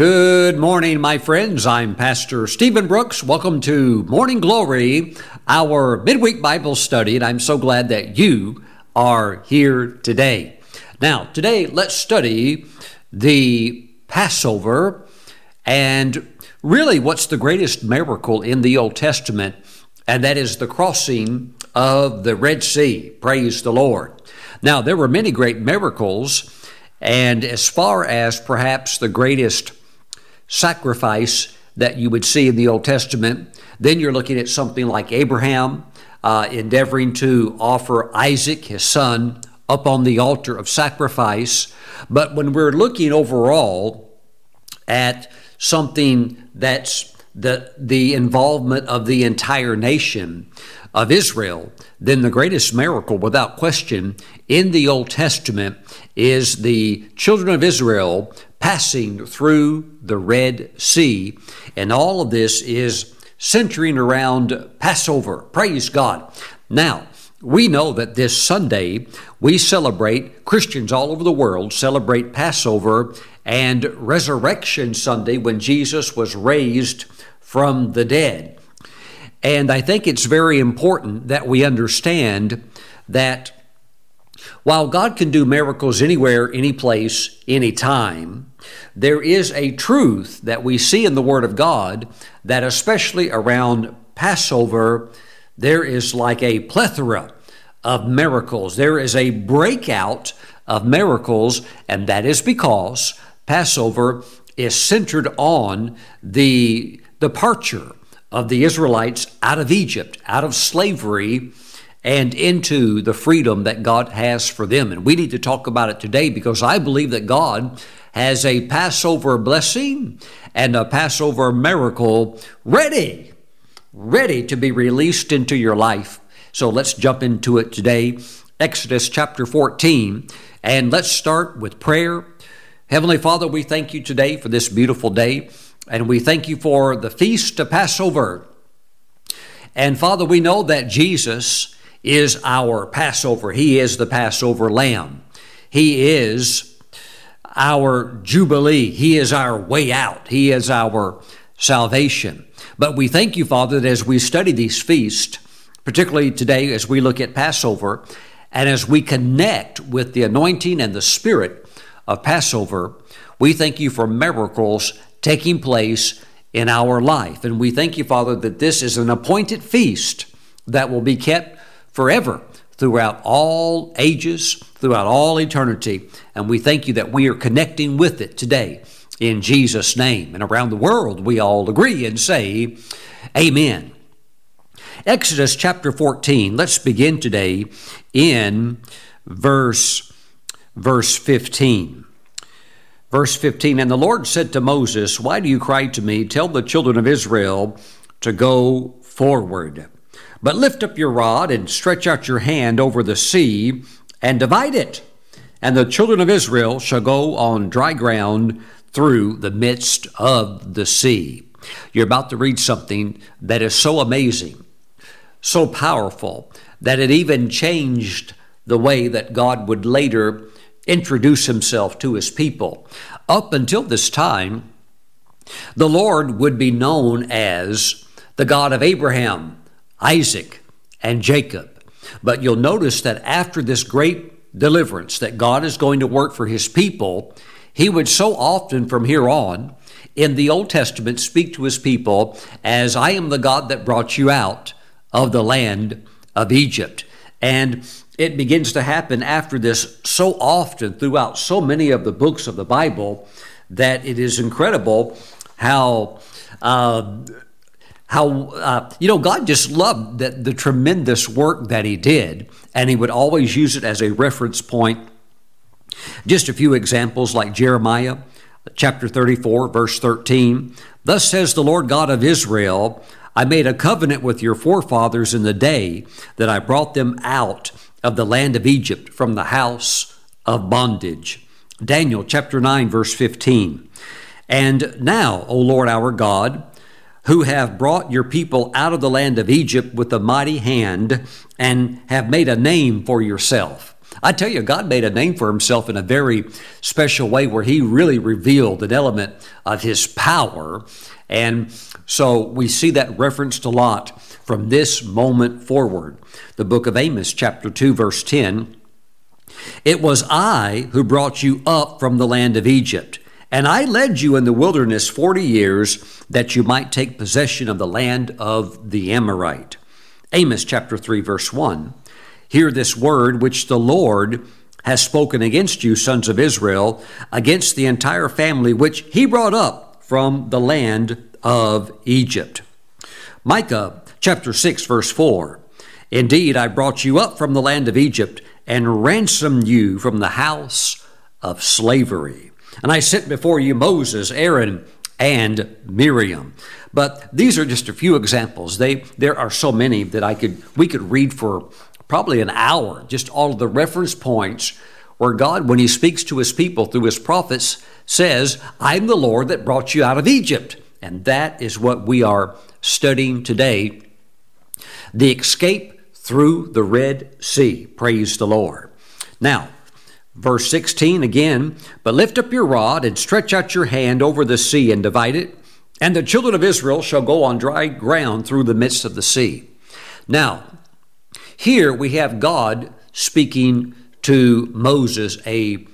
Good morning, my friends. I'm Pastor Steven Brooks. Welcome to Morning Glory, our midweek Bible study, and I'm so glad that you are here today. Now, today, let's study the Passover and really what's the greatest miracle in the Old Testament, and that is the crossing of the Red Sea. Praise the Lord. Now, there were many great miracles and as far as perhaps the greatest sacrifice that you would see in the Old Testament, then you're looking at something like Abraham uh, endeavoring to offer Isaac, his son, up on the altar of sacrifice. But when we're looking overall at something that's the, the involvement of the entire nation of Israel, then the greatest miracle, without question, in the Old Testament is the children of Israel passing through the Red Sea. And all of this is centering around Passover. Praise God. Now, we know that this Sunday we celebrate, Christians all over the world celebrate Passover and Resurrection Sunday when Jesus was raised from the dead. And I think it's very important that we understand that while God can do miracles anywhere, any place, any time, there is a truth that we see in the Word of God that, especially around Passover, there is like a plethora of miracles. There is a breakout of miracles, and that is because Passover is centered on the departure of the Israelites out of Egypt, out of slavery, and into the freedom that God has for them. And we need to talk about it today because I believe that God has a Passover blessing and a Passover miracle ready, ready to be released into your life. So let's jump into it today. Exodus chapter 14, and let's start with prayer. Heavenly Father, we thank you today for this beautiful day. And we thank you for the feast of Passover. And Father, we know that Jesus is our Passover. He is the Passover lamb. He is our Jubilee. He is our way out. He is our salvation. But we thank you, Father, that as we study these feasts, particularly today as we look at Passover, and as we connect with the anointing and the spirit of Passover, we thank you for miracles taking place in our life. And we thank you, Father, that this is an appointed feast that will be kept forever throughout all ages, throughout all eternity. And we thank you that we are connecting with it today in Jesus' name. And around the world, we all agree and say, Amen. Exodus chapter 14, let's begin today in verse, verse 15. Verse 15 And the Lord said to Moses, Why do you cry to me? Tell the children of Israel to go forward. But lift up your rod and stretch out your hand over the sea and divide it. And the children of Israel shall go on dry ground through the midst of the sea. You're about to read something that is so amazing, so powerful, that it even changed the way that God would later introduce himself to his people. Up until this time, the Lord would be known as the God of Abraham, Isaac, and Jacob. But you'll notice that after this great deliverance that God is going to work for his people, he would so often from here on in the Old Testament speak to his people as I am the God that brought you out of the land of Egypt. And it begins to happen after this so often throughout so many of the books of the Bible that it is incredible how. Uh, how uh, you know God just loved that the tremendous work that He did, and He would always use it as a reference point. Just a few examples, like Jeremiah chapter 34, verse 13. Thus says the Lord God of Israel I made a covenant with your forefathers in the day that I brought them out of the land of Egypt from the house of bondage. Daniel chapter 9, verse 15. And now, O Lord our God, who have brought your people out of the land of Egypt with a mighty hand and have made a name for yourself. I tell you, God made a name for himself in a very special way where he really revealed an element of his power. And so we see that referenced a lot from this moment forward. The book of Amos, chapter 2, verse 10. It was I who brought you up from the land of Egypt, and I led you in the wilderness forty years that you might take possession of the land of the Amorite. Amos chapter 3, verse 1. Hear this word which the Lord has spoken against you, sons of Israel, against the entire family which he brought up from the land of Egypt. Micah chapter 6, verse 4. Indeed, I brought you up from the land of Egypt and ransomed you from the house of slavery. And I sent before you Moses, Aaron, and Miriam. But these are just a few examples. They there are so many that I could we could read for probably an hour, just all of the reference points where God, when He speaks to His people through His prophets, says, I'm the Lord that brought you out of Egypt. And that is what we are studying today the escape through the Red Sea. Praise the Lord. Now, verse 16 again, but lift up your rod and stretch out your hand over the sea and divide it, and the children of Israel shall go on dry ground through the midst of the sea. Now, here we have God speaking to Moses a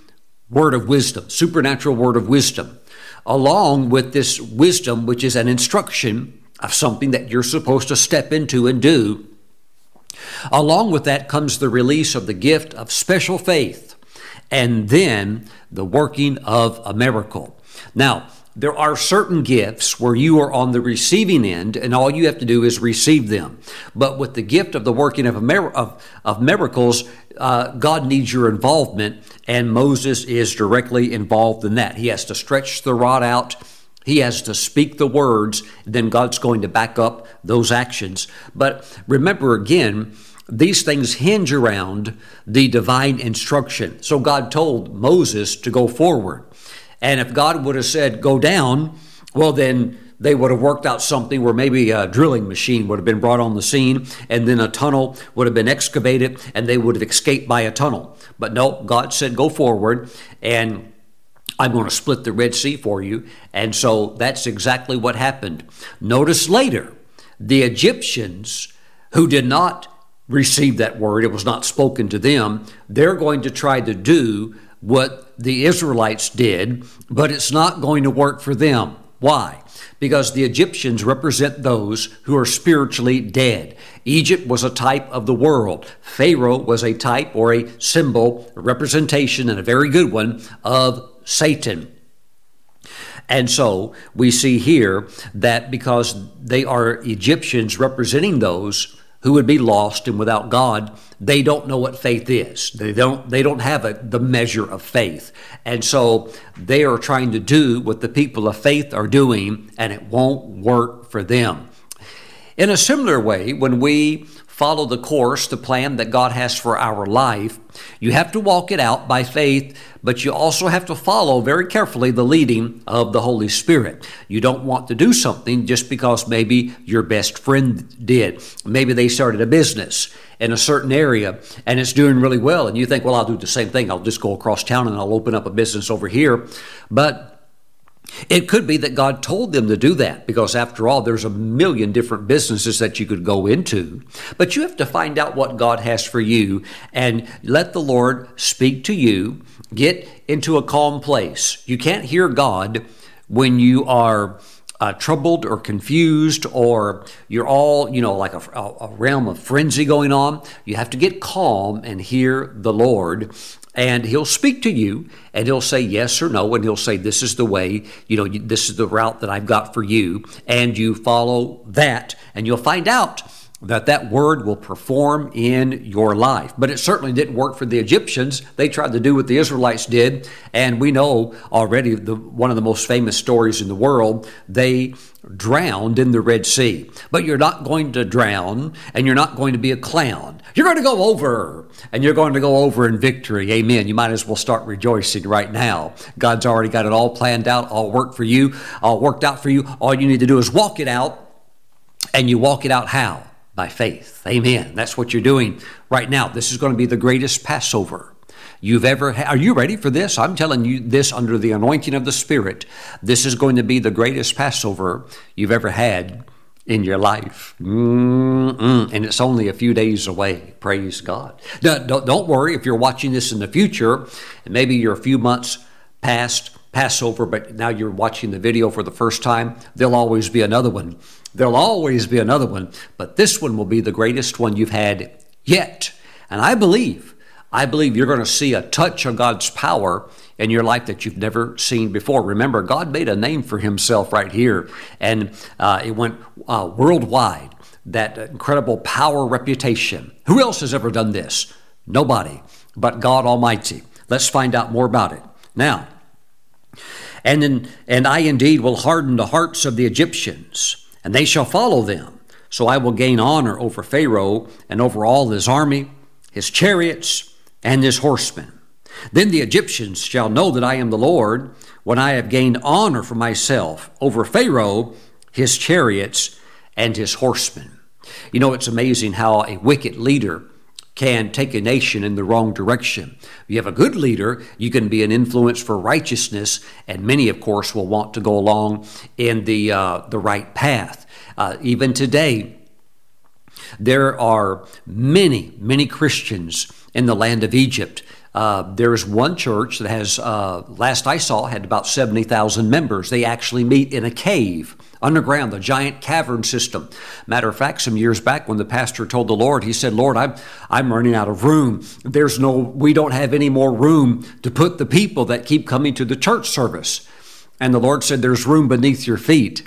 word of wisdom, supernatural word of wisdom, along with this wisdom, which is an instruction of something that you're supposed to step into and do. Along with that comes the release of the gift of special faith and then the working of a miracle. Now, there are certain gifts where you are on the receiving end and all you have to do is receive them. But with the gift of the working of, of, of miracles, uh, God needs your involvement, and Moses is directly involved in that. He has to stretch the rod out. He has to speak the words, then God's going to back up those actions. But remember again, these things hinge around the divine instruction. So God told Moses to go forward. And if God would have said, go down, well, then they would have worked out something where maybe a drilling machine would have been brought on the scene and then a tunnel would have been excavated and they would have escaped by a tunnel. But no, God said, go forward and I'm going to split the Red Sea for you. And so that's exactly what happened. Notice later, the Egyptians who did not receive that word, it was not spoken to them, they're going to try to do what the Israelites did, but it's not going to work for them. Why? Because the Egyptians represent those who are spiritually dead. Egypt was a type of the world. Pharaoh was a type or a symbol, a representation, and a very good one of Satan. And so we see here that because they are Egyptians representing those who would be lost and without God, they don't know what faith is. They don't they don't have a, the measure of faith. And so they are trying to do what the people of faith are doing and it won't work for them. In a similar way, when we follow the course, the plan that God has for our life. You have to walk it out by faith, but you also have to follow very carefully the leading of the Holy Spirit. You don't want to do something just because maybe your best friend did. Maybe they started a business in a certain area and it's doing really well, and you think, well, I'll do the same thing. I'll just go across town and I'll open up a business over here. But it could be that God told them to do that because, after all, there's a million different businesses that you could go into. But you have to find out what God has for you and let the Lord speak to you. Get into a calm place. You can't hear God when you are uh, troubled or confused or you're all, you know, like a, a realm of frenzy going on. You have to get calm and hear the Lord and he'll speak to you and he'll say yes or no and he'll say this is the way you know this is the route that i've got for you and you follow that and you'll find out that that word will perform in your life. But it certainly didn't work for the Egyptians. They tried to do what the Israelites did, and we know already the, one of the most famous stories in the world. They drowned in the Red Sea. But you're not going to drown, and you're not going to be a clown. You're going to go over, and you're going to go over in victory. Amen. You might as well start rejoicing right now. God's already got it all planned out, all worked for you, all worked out for you. All you need to do is walk it out, and you walk it out how? By faith. Amen. That's what you're doing right now. This is going to be the greatest Passover you've ever had. Are you ready for this? I'm telling you this under the anointing of the Spirit. This is going to be the greatest Passover you've ever had in your life. Mm-mm. And it's only a few days away. Praise God. Now, don't, don't worry if you're watching this in the future, and maybe you're a few months past Passover, but now you're watching the video for the first time, there'll always be another one. There'll always be another one, but this one will be the greatest one you've had yet. And I believe, I believe you're going to see a touch of God's power in your life that you've never seen before. Remember, God made a name for Himself right here, and uh, it went uh, worldwide. That incredible power reputation. Who else has ever done this? Nobody but God Almighty. Let's find out more about it. Now, and, in, and I indeed will harden the hearts of the Egyptians, and they shall follow them. So I will gain honor over Pharaoh and over all his army, his chariots, and his horsemen. Then the Egyptians shall know that I am the Lord when I have gained honor for myself over Pharaoh, his chariots, and his horsemen. You know, it's amazing how a wicked leader can take a nation in the wrong direction. If you have a good leader, you can be an influence for righteousness, and many, of course, will want to go along in the, uh, the right path. Uh, even today, there are many, many Christians in the land of Egypt uh, there is one church that has, uh, last I saw, had about 70,000 members. They actually meet in a cave underground, the giant cavern system. Matter of fact, some years back when the pastor told the Lord, he said, Lord, I'm, I'm running out of room. There's no, we don't have any more room to put the people that keep coming to the church service. And the Lord said, There's room beneath your feet.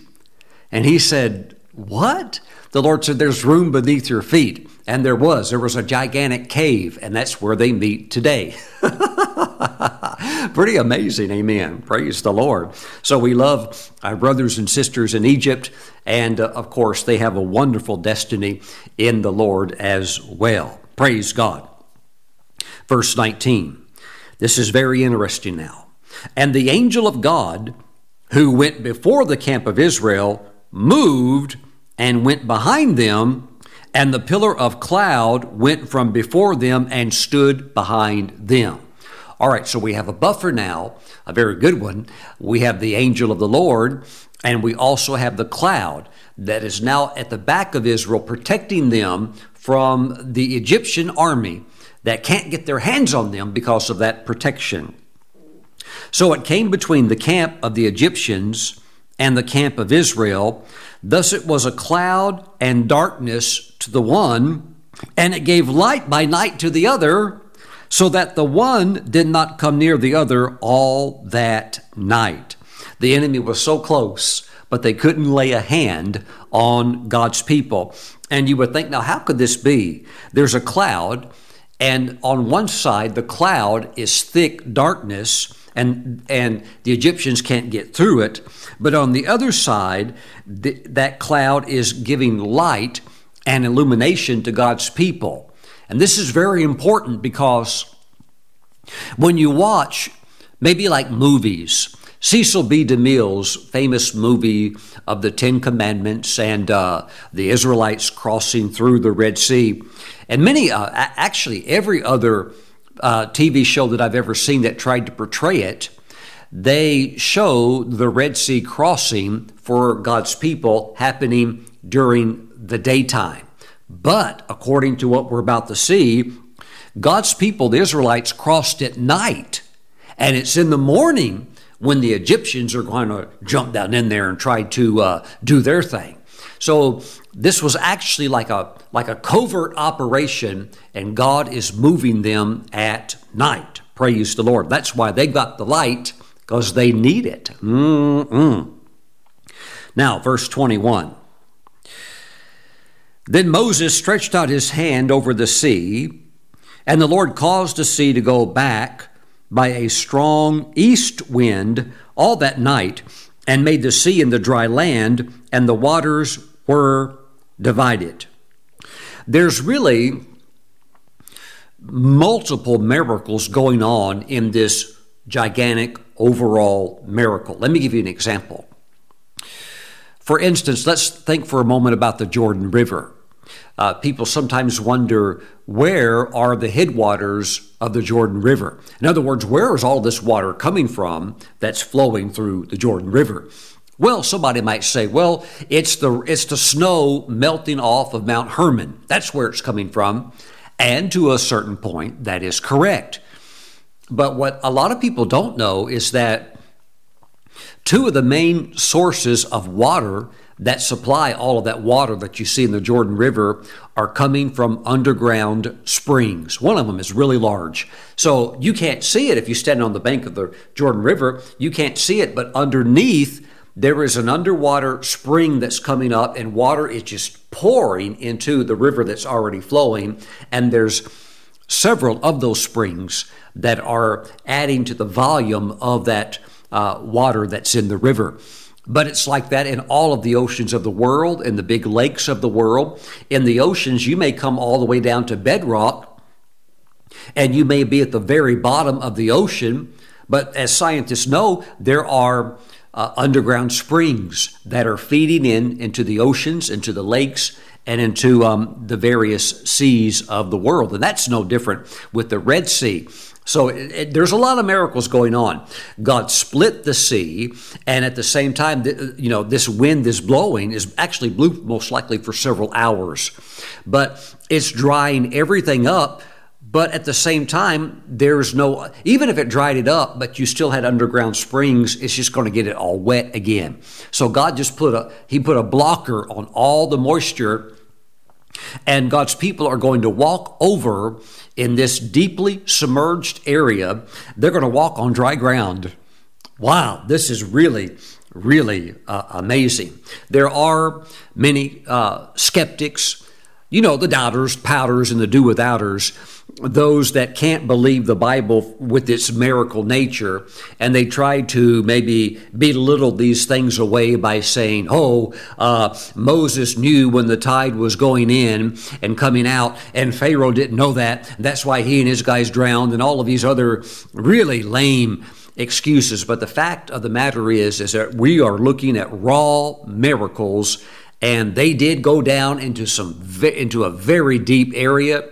And he said, What? The Lord said, There's room beneath your feet. And there was. There was a gigantic cave, and that's where they meet today. Pretty amazing, amen. Praise the Lord. So we love our brothers and sisters in Egypt, and uh, of course, they have a wonderful destiny in the Lord as well. Praise God. Verse 19. This is very interesting now. And the angel of God, who went before the camp of Israel, moved and went behind them and the pillar of cloud went from before them and stood behind them. All right, so we have a buffer now, a very good one. We have the angel of the Lord, and we also have the cloud that is now at the back of Israel, protecting them from the Egyptian army that can't get their hands on them because of that protection. So it came between the camp of the Egyptians and the camp of Israel. Thus it was a cloud and darkness to the one, and it gave light by night to the other, so that the one did not come near the other all that night. The enemy was so close, but they couldn't lay a hand on God's people. And you would think, now, how could this be? There's a cloud, and on one side, the cloud is thick darkness and and the Egyptians can't get through it. But on the other side, th- that cloud is giving light and illumination to God's people. And this is very important because when you watch maybe like movies, Cecil B. DeMille's famous movie of the Ten Commandments and uh, the Israelites crossing through the Red Sea, and many, uh, actually, every other uh, TV show that I've ever seen that tried to portray it, they show the Red Sea crossing for God's people happening during the daytime. But according to what we're about to see, God's people, the Israelites, crossed at night. And it's in the morning when the Egyptians are going to jump down in there and try to uh, do their thing. So this was actually like a like a covert operation, and God is moving them at night. Praise the Lord. That's why they got the light because they need it. Mm-mm. Now, verse 21. Then Moses stretched out his hand over the sea, and the Lord caused the sea to go back by a strong east wind all that night, and made the sea and the dry land, and the waters were divided. There's really multiple miracles going on in this gigantic overall miracle. Let me give you an example. For instance, let's think for a moment about the Jordan River. uh, people sometimes wonder where are the headwaters of the Jordan River? In other words, where is all this water coming from that's flowing through the Jordan River? Well, somebody might say, well, it's the, it's the snow melting off of Mount Hermon. That's where it's coming from. And to a certain point, that is correct. But what a lot of people don't know is that two of the main sources of water that supply all of that water that you see in the Jordan River are coming from underground springs. One of them is really large. So you can't see it if you stand on the bank of the Jordan River. You can't see it, but underneath there is an underwater spring that's coming up, and water is just pouring into the river that's already flowing. And there's several of those springs that are adding to the volume of that uh, water that's in the river. But it's like that in all of the oceans of the world, in the big lakes of the world. In the oceans, you may come all the way down to bedrock, and you may be at the very bottom of the ocean. But as scientists know, there are uh, underground springs that are feeding in into the oceans, into the lakes, and into um, the various seas of the world. And that's no different with the Red Sea. So it, it, there's a lot of miracles going on. God split the sea, and at the same time, you know, this wind is blowing is actually blew most likely for several hours, but it's drying everything up. But at the same time, there's no, even if it dried it up, but you still had underground springs, it's just going to get it all wet again. So God just put a, He put a blocker on all the moisture, and God's people are going to walk over in this deeply submerged area, they're going to walk on dry ground. Wow, this is really, really uh, amazing. There are many uh, skeptics, you know, the doubters, pouters, and the do withouters those that can't believe the Bible with its miracle nature, and they try to maybe belittle these things away by saying, oh, uh, Moses knew when the tide was going in and coming out, and Pharaoh didn't know that. That's why he and his guys drowned, and all of these other really lame excuses. But the fact of the matter is, is that we are looking at raw miracles, and they did go down into some into a very deep area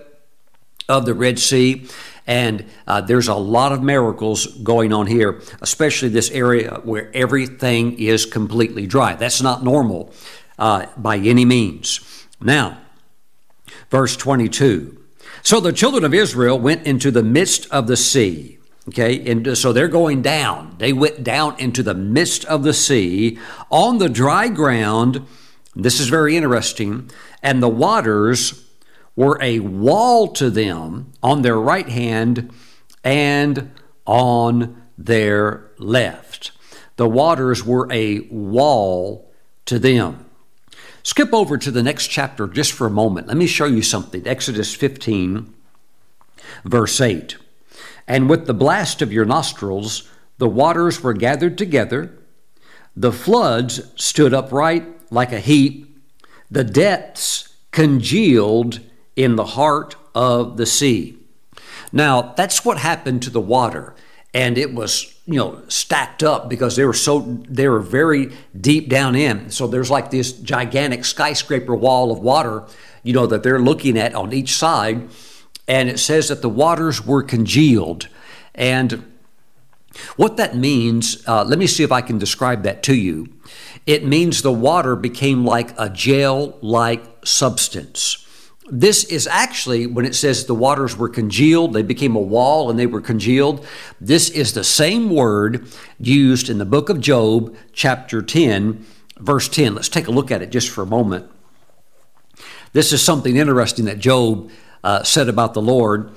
of the Red Sea. And uh, there's a lot of miracles going on here, especially this area where everything is completely dry. That's not normal uh, by any means. Now, verse 22. So the children of Israel went into the midst of the sea. Okay, and so they're going down. They went down into the midst of the sea on the dry ground. This is very interesting. And the waters were a wall to them on their right hand and on their left. The waters were a wall to them. Skip over to the next chapter just for a moment. Let me show you something. Exodus 15, verse 8. And with the blast of your nostrils, the waters were gathered together, the floods stood upright like a heap, the depths congealed in the heart of the sea. Now, that's what happened to the water. And it was, you know, stacked up because they were so, they were very deep down in. So there's like this gigantic skyscraper wall of water, you know, that they're looking at on each side. And it says that the waters were congealed. And what that means, uh, let me see if I can describe that to you. It means the water became like a gel like substance. This is actually, when it says the waters were congealed, they became a wall and they were congealed. This is the same word used in the book of Job, chapter 10, verse 10. Let's take a look at it just for a moment. This is something interesting that Job uh, said about the Lord.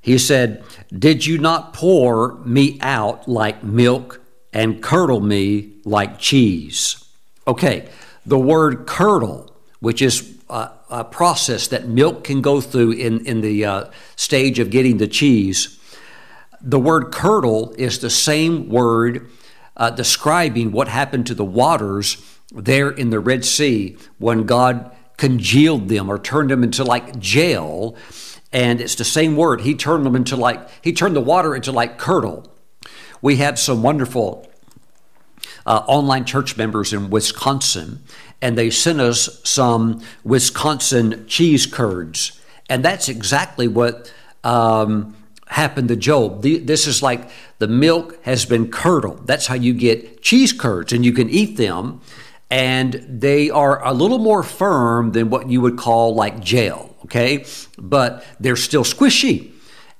He said, Did you not pour me out like milk and curdle me like cheese? Okay, the word curdle, which is uh, uh, process that milk can go through in, in the uh, stage of getting the cheese. The word curdle is the same word uh, describing what happened to the waters there in the Red Sea when God congealed them or turned them into like gel. And it's the same word. He turned them into like, he turned the water into like curdle. We have some wonderful uh, online church members in Wisconsin, and they sent us some Wisconsin cheese curds. And that's exactly what um, happened to Job. The, this is like the milk has been curdled. That's how you get cheese curds, and you can eat them. And they are a little more firm than what you would call like gel, okay? But they're still squishy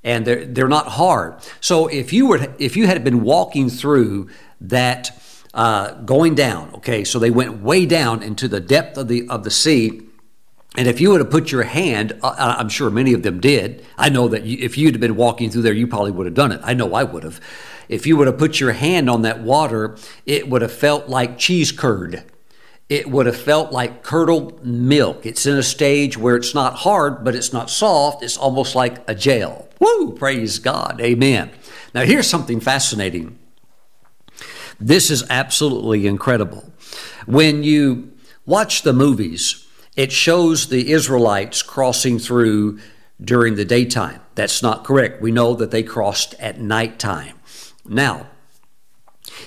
and they're, they're not hard. So if you were if you had been walking through that uh, going down, okay, so they went way down into the depth of the of the sea and if you would have put your hand, uh, uh, I'm sure many of them did. I know that you, if you'd have been walking through there, you probably would have done it. I know I would have. If you would have put your hand on that water, it would have felt like cheese curd. It would have felt like curdled milk. It's in a stage where it's not hard, but it's not soft. It's almost like a gel. Woo! Praise God. Amen. Now, here's something fascinating. This is absolutely incredible. When you watch the movies, it shows the Israelites crossing through during the daytime. That's not correct. We know that they crossed at nighttime. Now,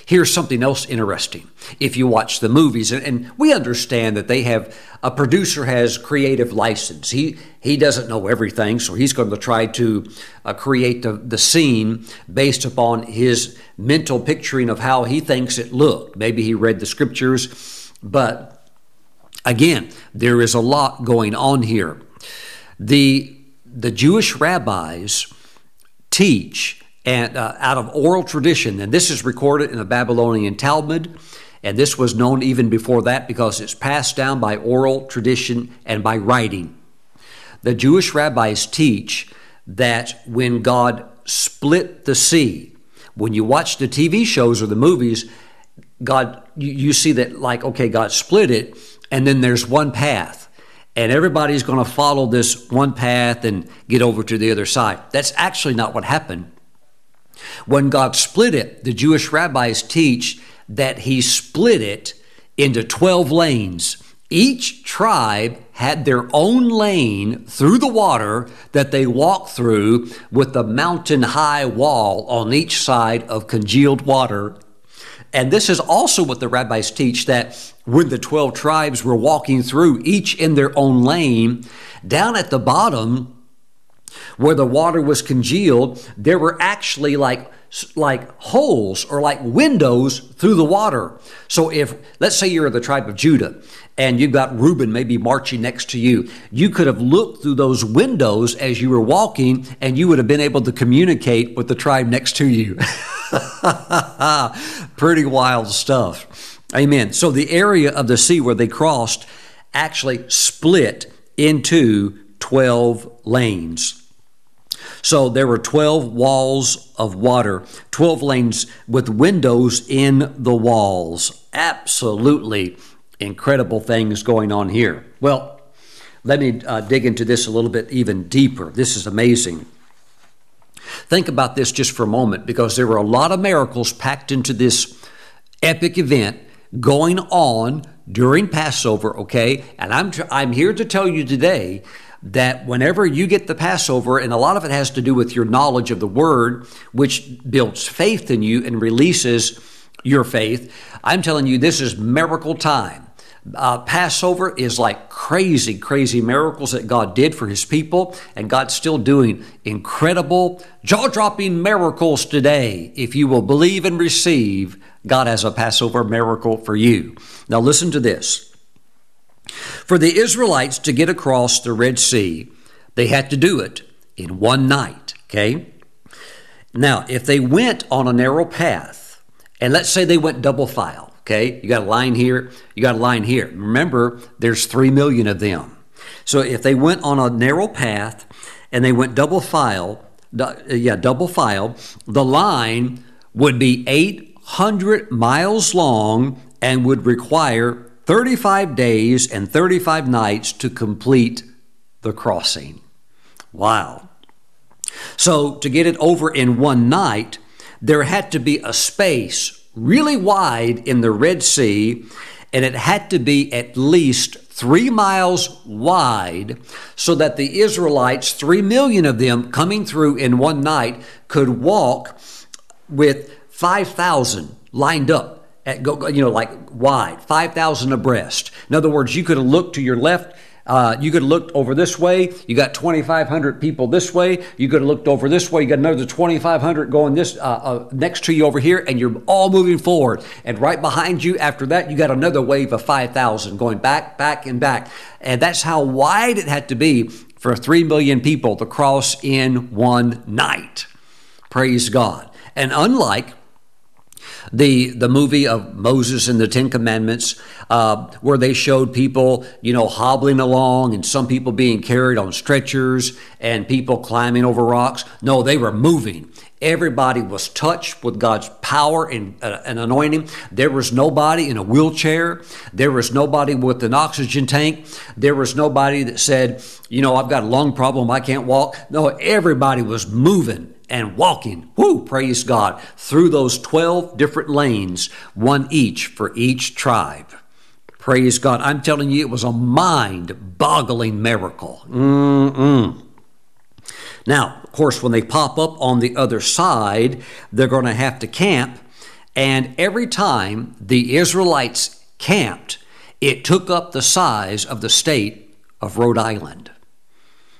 here's something else interesting. If you watch the movies, and, we understand that they have a producer has creative license. He he doesn't know everything, so he's going to try to uh, create the, the scene based upon his mental picturing of how he thinks it looked. Maybe he read the scriptures, but Again, there is a lot going on here. The, the Jewish rabbis teach and uh, out of oral tradition, and this is recorded in the Babylonian Talmud, and this was known even before that because it's passed down by oral tradition and by writing. The Jewish rabbis teach that when God split the sea, when you watch the TV shows or the movies, God, you, you see that like, okay, God split it, and then there's one path and everybody's going to follow this one path and get over to the other side. That's actually not what happened. When God split it, the Jewish rabbis teach that He split it into 12 lanes. Each tribe had their own lane through the water that they walked through with a mountain high wall on each side of congealed water and this is also what the rabbis teach that when the 12 tribes were walking through, each in their own lane, down at the bottom, where the water was congealed, there were actually like like holes or like windows through the water. So if let's say you're the tribe of Judah and you've got Reuben maybe marching next to you, you could have looked through those windows as you were walking and you would have been able to communicate with the tribe next to you. Pretty wild stuff. Amen. So the area of the sea where they crossed actually split into 12 lanes. So there were 12 walls of water, 12 lanes with windows in the walls. Absolutely incredible things going on here. Well, let me uh, dig into this a little bit even deeper. This is amazing. Think about this just for a moment because there were a lot of miracles packed into this epic event going on during Passover, okay? And I'm, I'm here to tell you today that whenever you get the Passover, and a lot of it has to do with your knowledge of the Word, which builds faith in you and releases your faith, I'm telling you this is miracle time. Uh, Passover is like crazy, crazy miracles that God did for His people, and God's still doing incredible, jaw dropping miracles today. If you will believe and receive, God has a Passover miracle for you. Now, listen to this. For the Israelites to get across the Red Sea, they had to do it in one night, okay? Now, if they went on a narrow path, and let's say they went double file, Okay, you got a line here, you got a line here. Remember, there's three million of them. So if they went on a narrow path and they went double file, uh, yeah, double file, the line would be 800 miles long and would require 35 days and 35 nights to complete the crossing. Wow. So to get it over in one night, there had to be a space really wide in the Red Sea, and it had to be at least three miles wide so that the Israelites, three million of them coming through in one night, could walk with 5,000 lined up at, you know, like wide, 5,000 abreast. In other words, you could have looked to your left uh, you could have looked over this way. You got 2,500 people this way. You could have looked over this way. You got another 2,500 going this uh, uh, next to you over here, and you're all moving forward. And right behind you, after that, you got another wave of 5,000 going back, back, and back. And that's how wide it had to be for 3 million people to cross in one night. Praise God. And unlike the the movie of Moses and the Ten Commandments, uh, where they showed people, you know, hobbling along and some people being carried on stretchers and people climbing over rocks. No, they were moving. Everybody was touched with God's power and, uh, and anointing. There was nobody in a wheelchair. There was nobody with an oxygen tank. There was nobody that said, you know, I've got a lung problem, I can't walk. No, everybody was moving and walking, whoo, praise God, through those 12 different lanes, one each for each tribe. Praise God. I'm telling you, it was a mind boggling miracle. Mm-mm. Now, of course, when they pop up on the other side, they're going to have to camp. And every time the Israelites camped, it took up the size of the state of Rhode Island.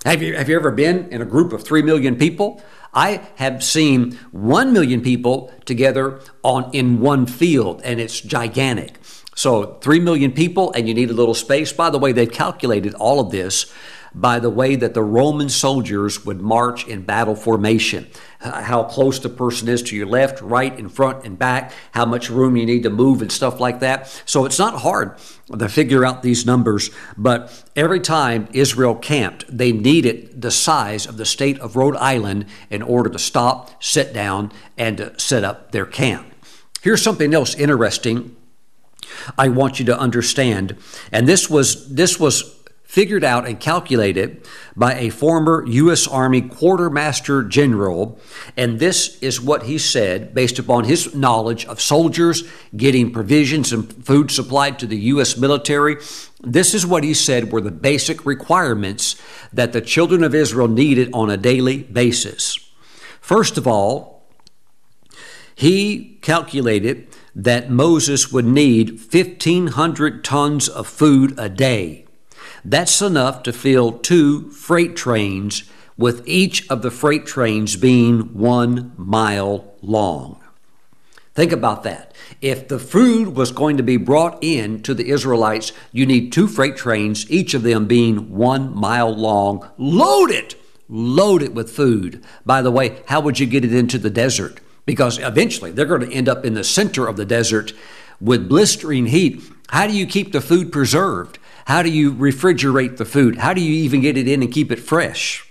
Have you, have you ever been in a group of three million people? I have seen 1 million people together on in one field and it's gigantic. So 3 million people and you need a little space. By the way, they've calculated all of this by the way that the Roman soldiers would march in battle formation. How close the person is to your left, right, in front, and back, how much room you need to move, and stuff like that. So it's not hard to figure out these numbers, but every time Israel camped, they needed the size of the state of Rhode Island in order to stop, sit down, and set up their camp. Here's something else interesting I want you to understand. And this was this was figured out and calculated by a former U.S. Army quartermaster general. And this is what he said based upon his knowledge of soldiers getting provisions and food supplied to the U.S. military. This is what he said were the basic requirements that the children of Israel needed on a daily basis. First of all, he calculated that Moses would need 1,500 tons of food a day. That's enough to fill two freight trains, with each of the freight trains being one mile long. Think about that. If the food was going to be brought in to the Israelites, you need two freight trains, each of them being one mile long, Load it! Load it with food. By the way, how would you get it into the desert? Because eventually they're going to end up in the center of the desert with blistering heat. How do you keep the food preserved? How do you refrigerate the food? How do you even get it in and keep it fresh?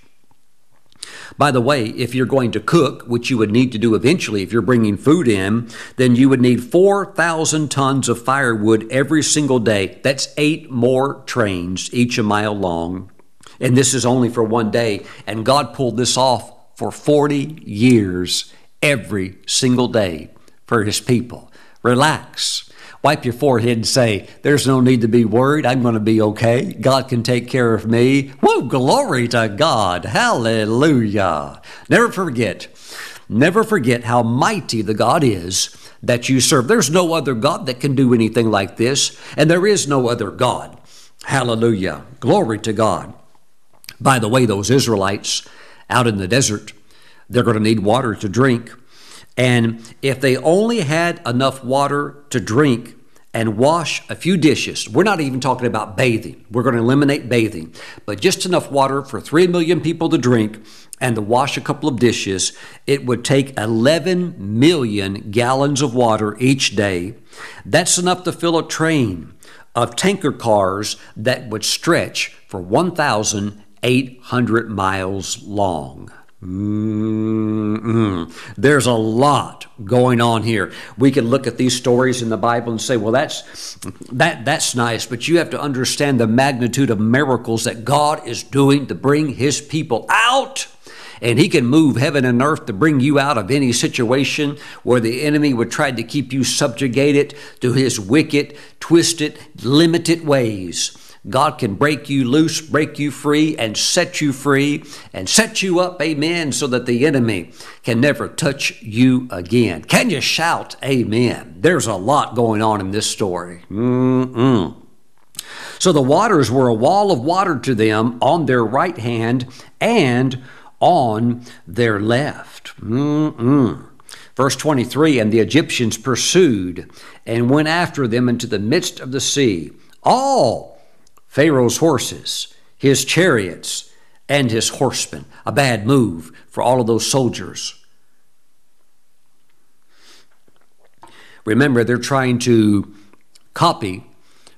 By the way, if you're going to cook, which you would need to do eventually if you're bringing food in, then you would need 4,000 tons of firewood every single day. That's eight more trains, each a mile long. And this is only for one day. And God pulled this off for 40 years, every single day for His people. Relax wipe your forehead and say, There's no need to be worried. I'm going to be okay. God can take care of me. Woo, glory to God. Hallelujah. Never forget, never forget how mighty the God is that you serve. There's no other God that can do anything like this, and there is no other God. Hallelujah. Glory to God. By the way, those Israelites out in the desert, they're going to need water to drink. And if they only had enough water to drink and wash a few dishes, we're not even talking about bathing. We're going to eliminate bathing, but just enough water for 3 million people to drink and to wash a couple of dishes, it would take 11 million gallons of water each day. That's enough to fill a train of tanker cars that would stretch for 1,800 miles long. Mm-mm. There's a lot going on here. We can look at these stories in the Bible and say, "Well, that's that that's nice," but you have to understand the magnitude of miracles that God is doing to bring His people out. And he can move heaven and earth to bring you out of any situation where the enemy would try to keep you subjugated to his wicked, twisted, limited ways. God can break you loose, break you free, and set you free and set you up, amen, so that the enemy can never touch you again. Can you shout amen? There's a lot going on in this story. Mm-mm. So the waters were a wall of water to them on their right hand and on their left. Mm-mm. Verse 23 And the Egyptians pursued and went after them into the midst of the sea. All Pharaoh's horses, his chariots, and his horsemen. A bad move for all of those soldiers. Remember, they're trying to copy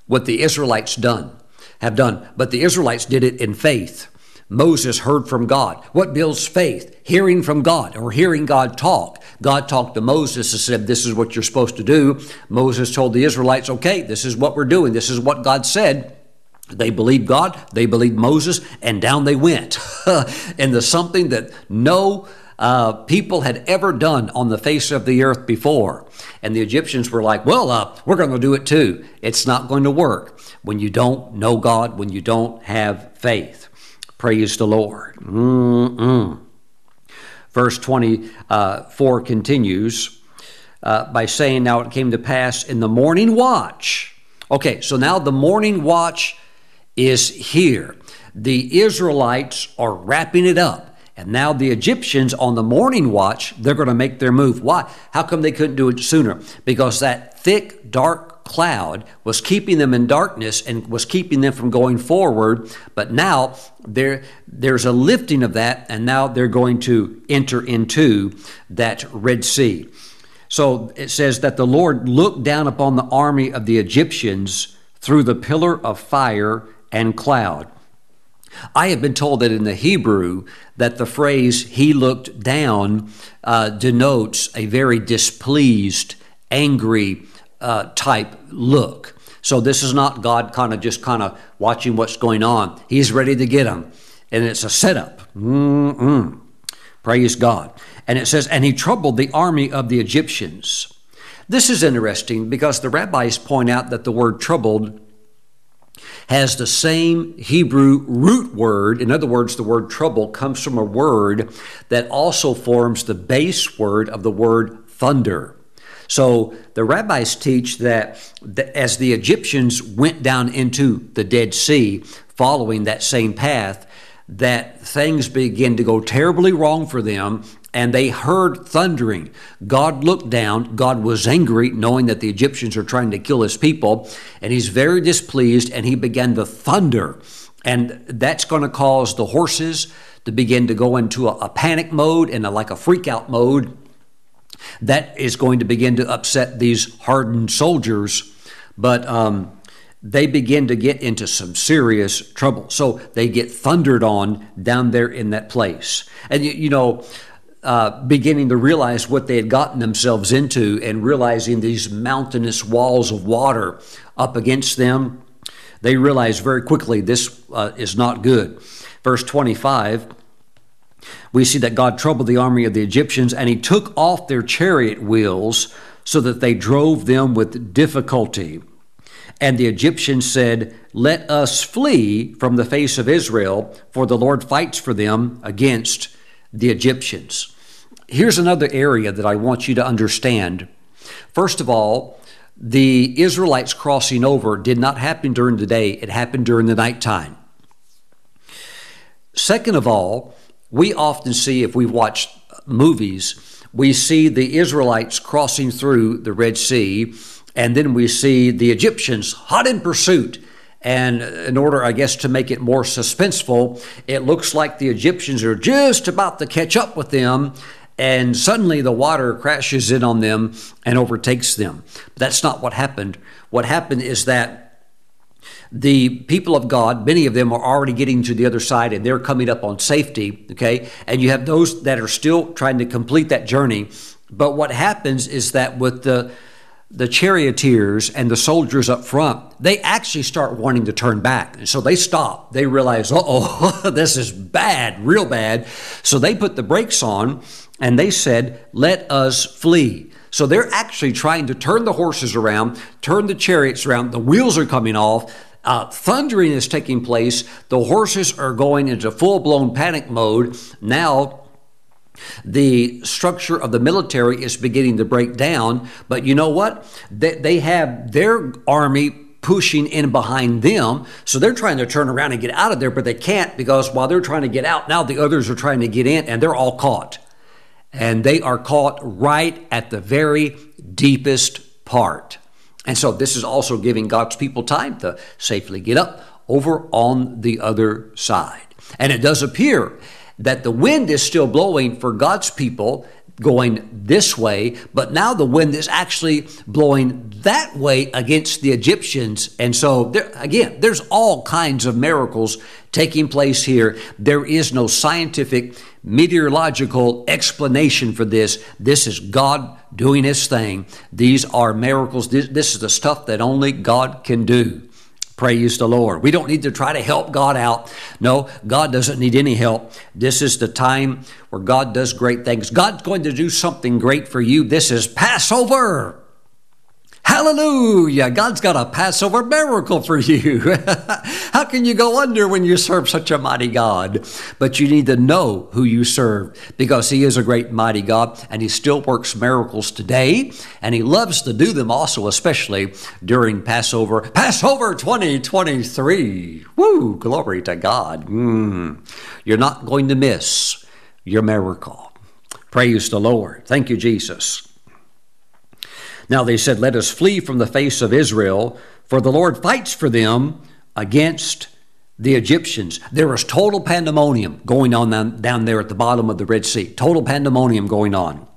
what the Israelites done have done, but the Israelites did it in faith. Moses heard from God. What builds faith? Hearing from God or hearing God talk. God talked to Moses and said, This is what you're supposed to do. Moses told the Israelites, Okay, this is what we're doing. This is what God said. They believed God, they believed Moses, and down they went. into something that no uh, people had ever done on the face of the earth before. And the Egyptians were like, well, uh, we're going to do it too. It's not going to work when you don't know God, when you don't have faith. Praise the Lord. Mm-mm. Verse 24 continues uh, by saying, Now it came to pass in the morning watch. Okay, so now the morning watch is here. The Israelites are wrapping it up. And now the Egyptians on the morning watch, they're going to make their move. Why? How come they couldn't do it sooner? Because that thick, dark cloud was keeping them in darkness and was keeping them from going forward. But now there, there's a lifting of that, and now they're going to enter into that Red Sea. So it says that the Lord looked down upon the army of the Egyptians through the pillar of fire and cloud. I have been told that in the Hebrew that the phrase "he looked down" uh, denotes a very displeased, angry uh, type look. So this is not God kind of just kind of watching what's going on. He's ready to get them, and it's a setup. Mm-mm. Praise God. And it says, and he troubled the army of the Egyptians. This is interesting because the rabbis point out that the word troubled has the same Hebrew root word. In other words, the word trouble comes from a word that also forms the base word of the word thunder. So the rabbis teach that as the Egyptians went down into the Dead Sea, following that same path, that things begin to go terribly wrong for them and they heard thundering. God looked down. God was angry, knowing that the Egyptians are trying to kill his people, and he's very displeased, and he began to thunder. And that's going to cause the horses to begin to go into a, a panic mode and a, like a freak out mode. That is going to begin to upset these hardened soldiers. But um, they begin to get into some serious trouble. So they get thundered on down there in that place. And you, you know, uh, beginning to realize what they had gotten themselves into and realizing these mountainous walls of water up against them, they realized very quickly this uh, is not good. Verse 25, we see that God troubled the army of the Egyptians and he took off their chariot wheels so that they drove them with difficulty. And the Egyptians said, Let us flee from the face of Israel, for the Lord fights for them against the Egyptians. Here's another area that I want you to understand. First of all, the Israelites crossing over did not happen during the day, it happened during the nighttime. Second of all, we often see, if we watch movies, we see the Israelites crossing through the Red Sea, and then we see the Egyptians hot in pursuit. And in order, I guess, to make it more suspenseful, it looks like the Egyptians are just about to catch up with them and suddenly the water crashes in on them and overtakes them. But that's not what happened. What happened is that the people of God, many of them are already getting to the other side and they're coming up on safety, okay? And you have those that are still trying to complete that journey. But what happens is that with the the charioteers and the soldiers up front, they actually start wanting to turn back. And so they stop. They realize, uh oh, this is bad, real bad. So they put the brakes on and they said, Let us flee. So they're actually trying to turn the horses around, turn the chariots around. The wheels are coming off. Uh, thundering is taking place. The horses are going into full blown panic mode. Now, the structure of the military is beginning to break down. But you know what? They, they have their army pushing in behind them. So they're trying to turn around and get out of there, but they can't because while they're trying to get out, now the others are trying to get in and they're all caught. And they are caught right at the very deepest part. And so this is also giving God's people time to safely get up over on the other side. And it does appear that the wind is still blowing for God's people going this way, but now the wind is actually blowing that way against the Egyptians. And so, there, again, there's all kinds of miracles taking place here. There is no scientific, meteorological explanation for this. This is God doing His thing. These are miracles. This, this is the stuff that only God can do. Praise the Lord. We don't need to try to help God out. No, God doesn't need any help. This is the time where God does great things. God's going to do something great for you. This is Passover. Hallelujah! God's got a Passover miracle for you. How can you go under when you serve such a mighty God? But you need to know who you serve because He is a great mighty God and He still works miracles today and He loves to do them also, especially during Passover. Passover 2023. Woo! Glory to God. Mm. You're not going to miss your miracle. Praise the Lord. Thank you, Jesus. Now they said, Let us flee from the face of Israel, for the Lord fights for them against the Egyptians. There was total pandemonium going on down there at the bottom of the Red Sea. Total pandemonium going on.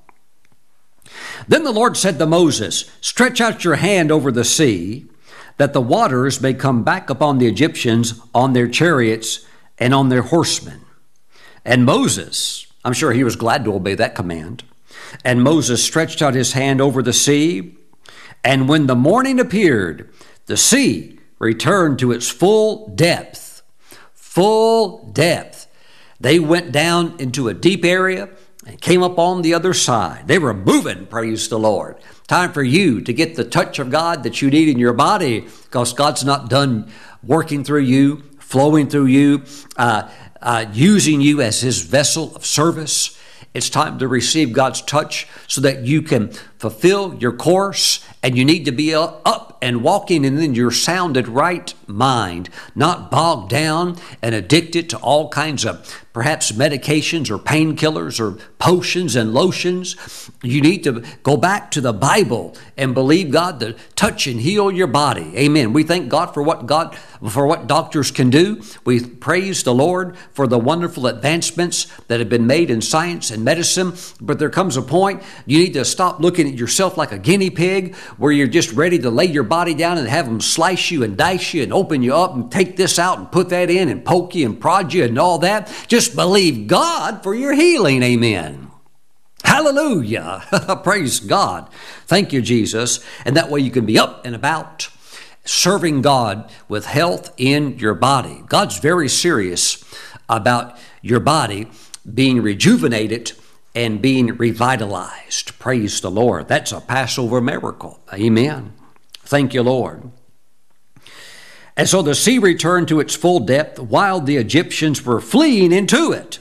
Then the Lord said to Moses, Stretch out your hand over the sea, that the waters may come back upon the Egyptians on their chariots and on their horsemen. And Moses, I'm sure he was glad to obey that command. And Moses stretched out his hand over the sea, and when the morning appeared, the sea returned to its full depth. Full depth. They went down into a deep area and came up on the other side. They were moving, praise the Lord. Time for you to get the touch of God that you need in your body because God's not done working through you, flowing through you, uh, uh, using you as His vessel of service. It's time to receive God's touch so that you can fulfill your course and you need to be up and walking and in your sounded right mind, not bogged down and addicted to all kinds of perhaps medications or painkillers or potions and lotions. You need to go back to the Bible and believe God to touch and heal your body. Amen. We thank God for what God for what doctors can do. We praise the Lord for the wonderful advancements that have been made in science and medicine. But there comes a point you need to stop looking yourself like a guinea pig where you're just ready to lay your body down and have them slice you and dice you and open you up and take this out and put that in and poke you and prod you and all that. Just believe God for your healing. Amen. Hallelujah. Praise God. Thank you, Jesus. And that way you can be up and about serving God with health in your body. God's very serious about your body being rejuvenated and being revitalized. Praise the Lord. That's a Passover miracle. Amen. Thank you, Lord. And so the sea returned to its full depth while the Egyptians were fleeing into it.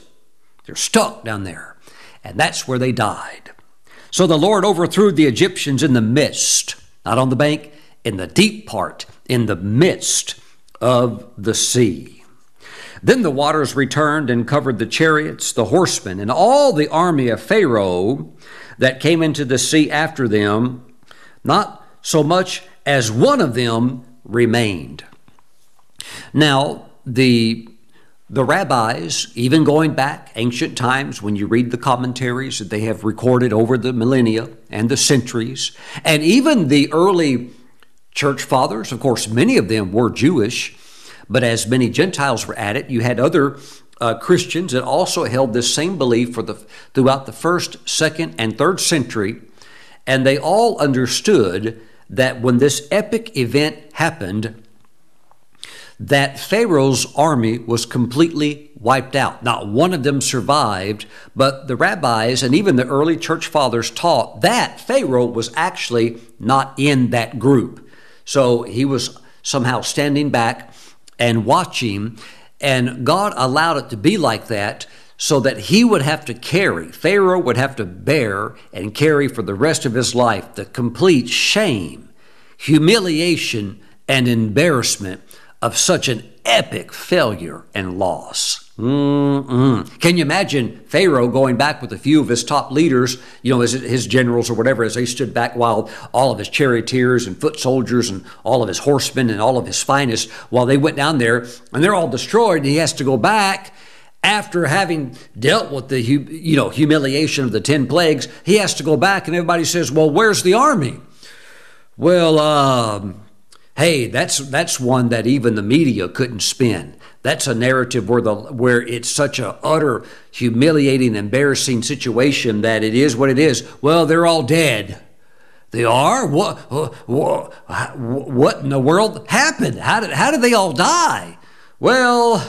They're stuck down there. And that's where they died. So the Lord overthrew the Egyptians in the midst, not on the bank, in the deep part, in the midst of the sea. Then the waters returned and covered the chariots, the horsemen, and all the army of Pharaoh that came into the sea after them. Not so much as one of them remained. Now, the the rabbis, even going back ancient times, when you read the commentaries that they have recorded over the millennia and the centuries, and even the early church fathers, of course, many of them were Jewish, but as many Gentiles were at it, you had other uh, Christians that also held this same belief for the throughout the first, second, and third century, and they all understood that when this epic event happened, that Pharaoh's army was completely wiped out. Not one of them survived, but the rabbis and even the early church fathers taught that Pharaoh was actually not in that group. So he was somehow standing back and watching. And God allowed it to be like that so that he would have to carry, Pharaoh would have to bear and carry for the rest of his life the complete shame, humiliation, and embarrassment of such an epic failure and loss. Mm-mm. Can you imagine Pharaoh going back with a few of his top leaders, you know, his, his, generals or whatever, as they stood back while all of his charioteers and foot soldiers and all of his horsemen and all of his finest, while they went down there and they're all destroyed, and he has to go back after having dealt with the you know humiliation of the 10 plagues he has to go back and everybody says well where's the army well um, hey that's that's one that even the media couldn't spin that's a narrative where the where it's such a utter humiliating embarrassing situation that it is what it is well they're all dead they are what what, what in the world happened how did how did they all die well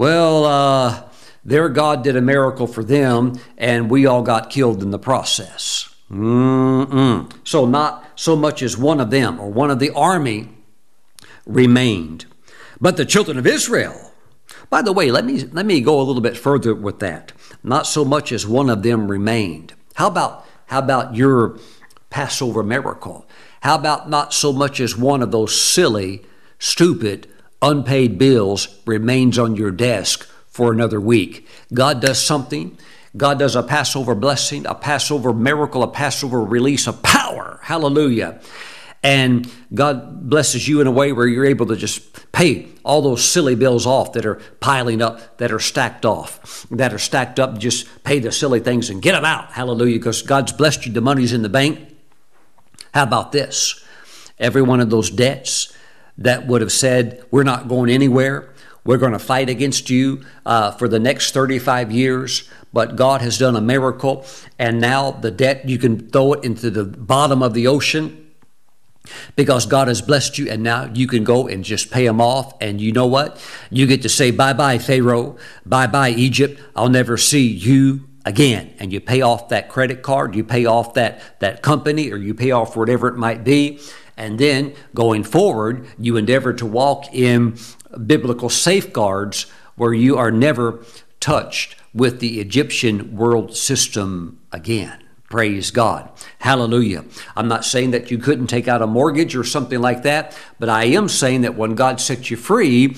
well, uh, their God did a miracle for them, and we all got killed in the process. Mm-mm. So, not so much as one of them or one of the army remained. But the children of Israel, by the way, let me, let me go a little bit further with that. Not so much as one of them remained. How about, how about your Passover miracle? How about not so much as one of those silly, stupid, unpaid bills remains on your desk for another week. God does something. God does a Passover blessing, a Passover miracle, a Passover release of power. Hallelujah. And God blesses you in a way where you're able to just pay all those silly bills off that are piling up, that are stacked off, that are stacked up. Just pay the silly things and get them out. Hallelujah. Because God's blessed you, the money's in the bank. How about this? Every one of those debts, that would have said, We're not going anywhere. We're going to fight against you uh, for the next 35 years. But God has done a miracle, and now the debt, you can throw it into the bottom of the ocean because God has blessed you, and now you can go and just pay them off. And you know what? You get to say, Bye bye, Pharaoh. Bye bye, Egypt. I'll never see you again and you pay off that credit card you pay off that that company or you pay off whatever it might be and then going forward, you endeavor to walk in biblical safeguards where you are never touched with the Egyptian world system again. Praise God. Hallelujah. I'm not saying that you couldn't take out a mortgage or something like that, but I am saying that when God sets you free,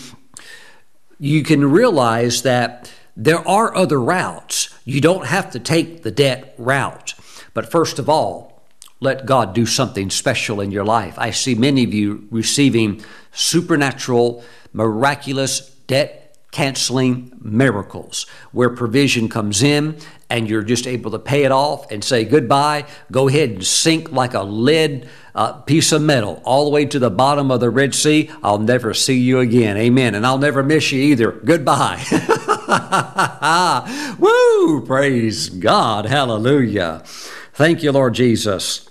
you can realize that there are other routes. You don't have to take the debt route. But first of all, let God do something special in your life. I see many of you receiving supernatural, miraculous debt canceling miracles where provision comes in and you're just able to pay it off and say goodbye. Go ahead and sink like a lead uh, piece of metal all the way to the bottom of the Red Sea. I'll never see you again. Amen. And I'll never miss you either. Goodbye. Woo! Praise God. Hallelujah. Thank you, Lord Jesus.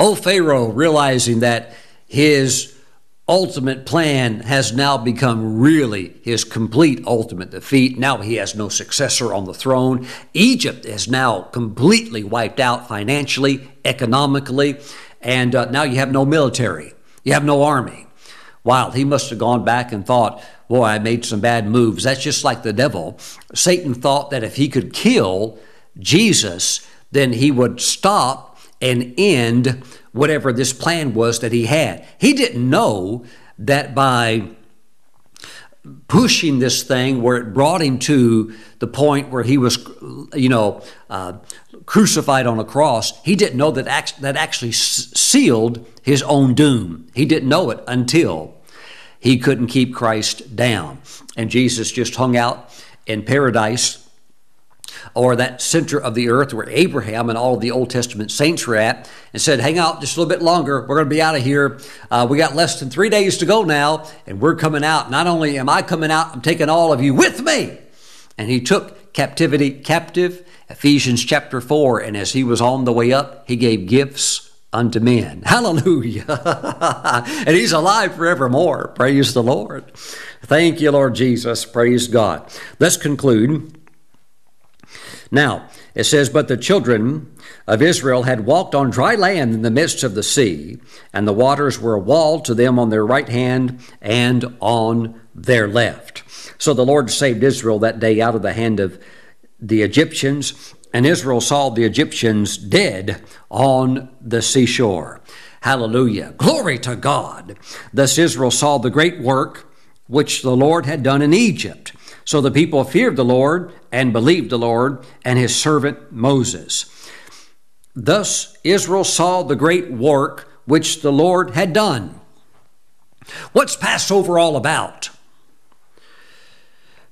Oh, Pharaoh, realizing that his ultimate plan has now become really his complete ultimate defeat. Now he has no successor on the throne. Egypt is now completely wiped out financially, economically, and uh, now you have no military, you have no army. Wow, he must have gone back and thought, boy, I made some bad moves. That's just like the devil. Satan thought that if he could kill Jesus, then he would stop and end whatever this plan was that he had. He didn't know that by pushing this thing where it brought him to the point where he was, you know, uh, crucified on a cross, he didn't know that act- that actually sealed his own doom. He didn't know it until he couldn't keep Christ down. And Jesus just hung out in paradise or that center of the earth where Abraham and all of the Old Testament saints were at, and said, Hang out just a little bit longer. We're going to be out of here. Uh, we got less than three days to go now, and we're coming out. Not only am I coming out, I'm taking all of you with me. And he took captivity captive, Ephesians chapter 4. And as he was on the way up, he gave gifts unto men. Hallelujah. and he's alive forevermore. Praise the Lord. Thank you, Lord Jesus. Praise God. Let's conclude Now, it says, But the children of Israel had walked on dry land in the midst of the sea, and the waters were a wall to them on their right hand and on their left. So the Lord saved Israel that day out of the hand of the Egyptians, and Israel saw the Egyptians dead on the seashore. Hallelujah. Glory to God. Thus Israel saw the great work which the Lord had done in Egypt. So the people feared the Lord and believed the Lord and his servant Moses. Thus Israel saw the great work which the Lord had done. What's Passover all about?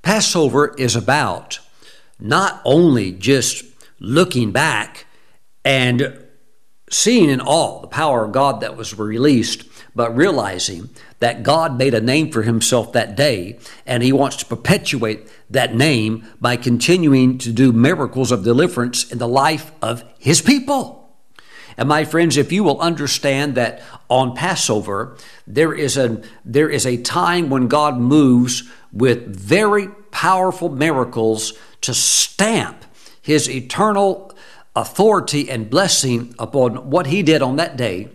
Passover is about not only just looking back and seeing in awe the power of God that was released, but realizing that God made a name for himself that day, and he wants to perpetuate that name by continuing to do miracles of deliverance in the life of his people. And my friends, if you will understand that on Passover, there is a, there is a time when God moves with very powerful miracles to stamp his eternal authority and blessing upon what he did on that day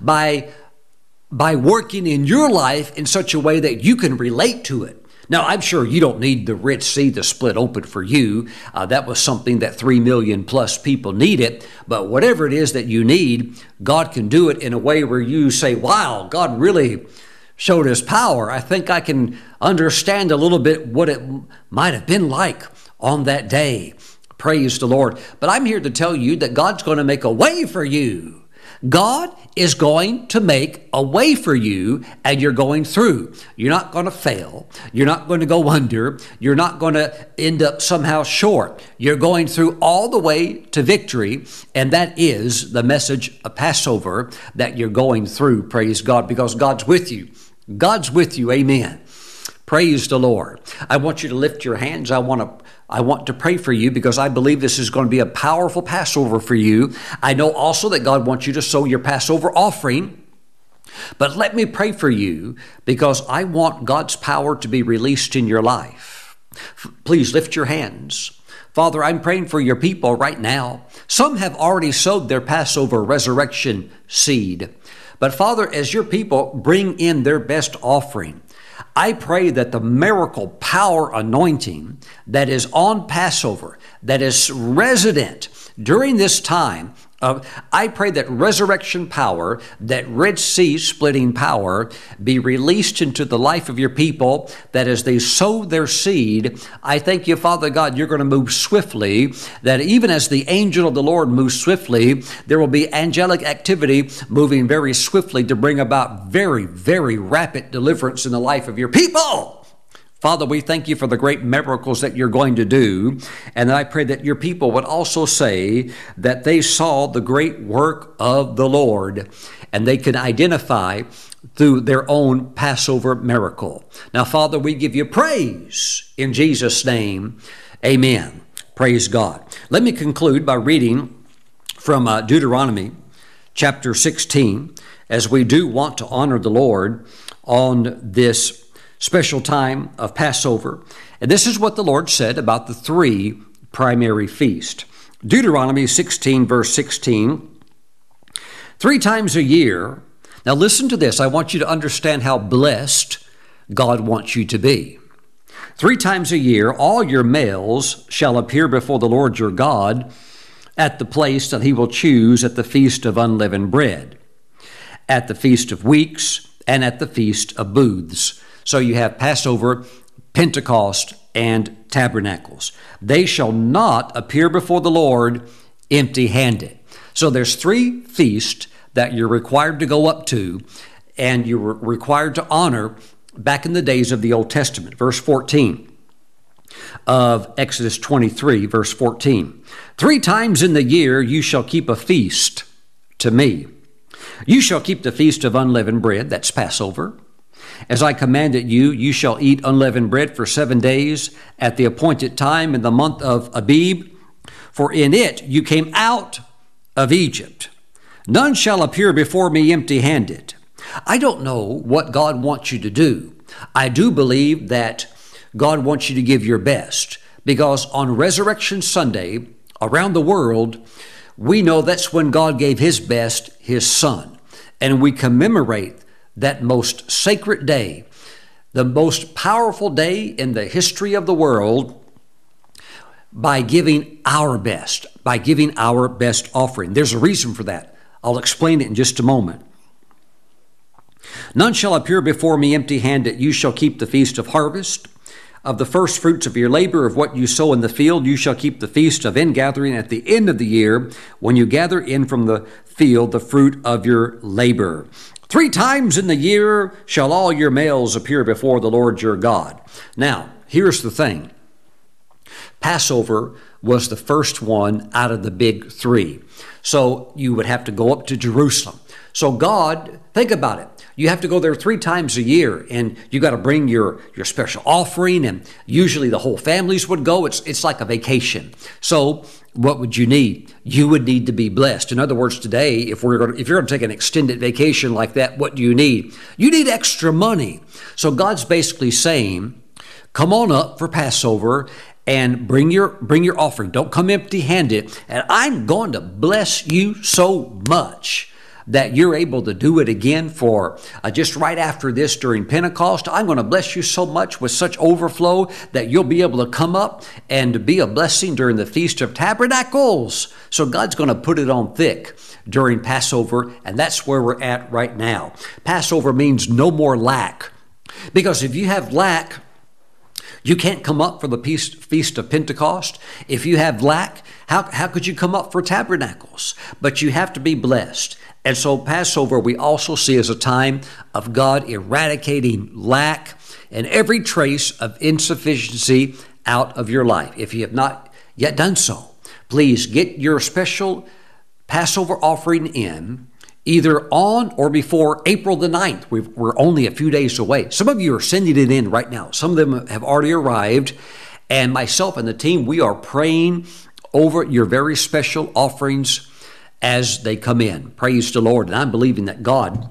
by by working in your life in such a way that you can relate to it. Now, I'm sure you don't need the Red Sea to split open for you. Uh, that was something that 3 million plus people needed. But whatever it is that you need, God can do it in a way where you say, wow, God really showed his power. I think I can understand a little bit what it might have been like on that day. Praise the Lord. But I'm here to tell you that God's going to make a way for you. God is going to make a way for you and you're going through. You're not going to fail. You're not going to go under. You're not going to end up somehow short. You're going through all the way to victory. And that is the message of Passover that you're going through. Praise God, because God's with you. God's with you. Amen. Praise the Lord. I want you to lift your hands. I want to I want to pray for you because I believe this is going to be a powerful Passover for you. I know also that God wants you to sow your Passover offering. But let me pray for you because I want God's power to be released in your life. Please lift your hands. Father, I'm praying for your people right now. Some have already sowed their Passover resurrection seed. But Father, as your people bring in their best offering, I pray that the miracle power anointing that is on Passover, that is resident during this time, uh, I pray that resurrection power, that Red Sea splitting power, be released into the life of your people, that as they sow their seed, I thank you, Father God, you're going to move swiftly, that even as the angel of the Lord moves swiftly, there will be angelic activity moving very swiftly to bring about very, very rapid deliverance in the life of your people. Father, we thank you for the great miracles that you're going to do. And I pray that your people would also say that they saw the great work of the Lord and they can identify through their own Passover miracle. Now, Father, we give you praise in Jesus' name. Amen. Praise God. Let me conclude by reading from uh, Deuteronomy chapter 16, as we do want to honor the Lord on this special time of Passover. And this is what the Lord said about the three primary feasts. Deuteronomy 16, verse 16. Three times a year, now listen to this. I want you to understand how blessed God wants you to be. Three times a year, all your males shall appear before the Lord your God at the place that he will choose at the feast of unleavened bread, at the feast of weeks, and at the feast of booths. So you have Passover, Pentecost, and Tabernacles. They shall not appear before the Lord empty handed. So there's three feasts that you're required to go up to and you're required to honor back in the days of the Old Testament. Verse 14 of Exodus 23, verse 14. Three times in the year you shall keep a feast to me. You shall keep the feast of unleavened bread, that's Passover. As I commanded you, you shall eat unleavened bread for seven days at the appointed time in the month of Abib, for in it you came out of Egypt. None shall appear before me empty handed. I don't know what God wants you to do. I do believe that God wants you to give your best. because on Resurrection Sunday, around the world, we know that's when God gave His best, His Son. And we commemorate that most sacred day, the most powerful day in the history of the world, by giving our best, by giving our best offering. There's a reason for that. I'll explain it in just a moment. None shall appear before me empty handed. You shall keep the feast of harvest. Of the first fruits of your labor, of what you sow in the field, you shall keep the feast of ingathering at the end of the year, when you gather in from the field the fruit of your labor. Three times in the year shall all your males appear before the Lord your God. Now, here's the thing Passover was the first one out of the big three. So you would have to go up to Jerusalem. So God, think about it. You have to go there three times a year, and you got to bring your your special offering, and usually the whole families would go. It's it's like a vacation. So what would you need? You would need to be blessed. In other words, today, if we're going to, if you're going to take an extended vacation like that, what do you need? You need extra money. So God's basically saying, come on up for Passover and bring your bring your offering. Don't come empty-handed. And I'm going to bless you so much that you're able to do it again for uh, just right after this during Pentecost. I'm going to bless you so much with such overflow that you'll be able to come up and be a blessing during the Feast of Tabernacles. So God's going to put it on thick during Passover, and that's where we're at right now. Passover means no more lack. Because if you have lack, you can't come up for the Feast of Pentecost. If you have lack, how, how could you come up for tabernacles? But you have to be blessed. And so, Passover, we also see as a time of God eradicating lack and every trace of insufficiency out of your life. If you have not yet done so, please get your special Passover offering in either on or before April the 9th. we are only a few days away. Some of you are sending it in right now, some of them have already arrived. And myself and the team, we are praying over your very special offerings as they come in. Praise the Lord. And I'm believing that God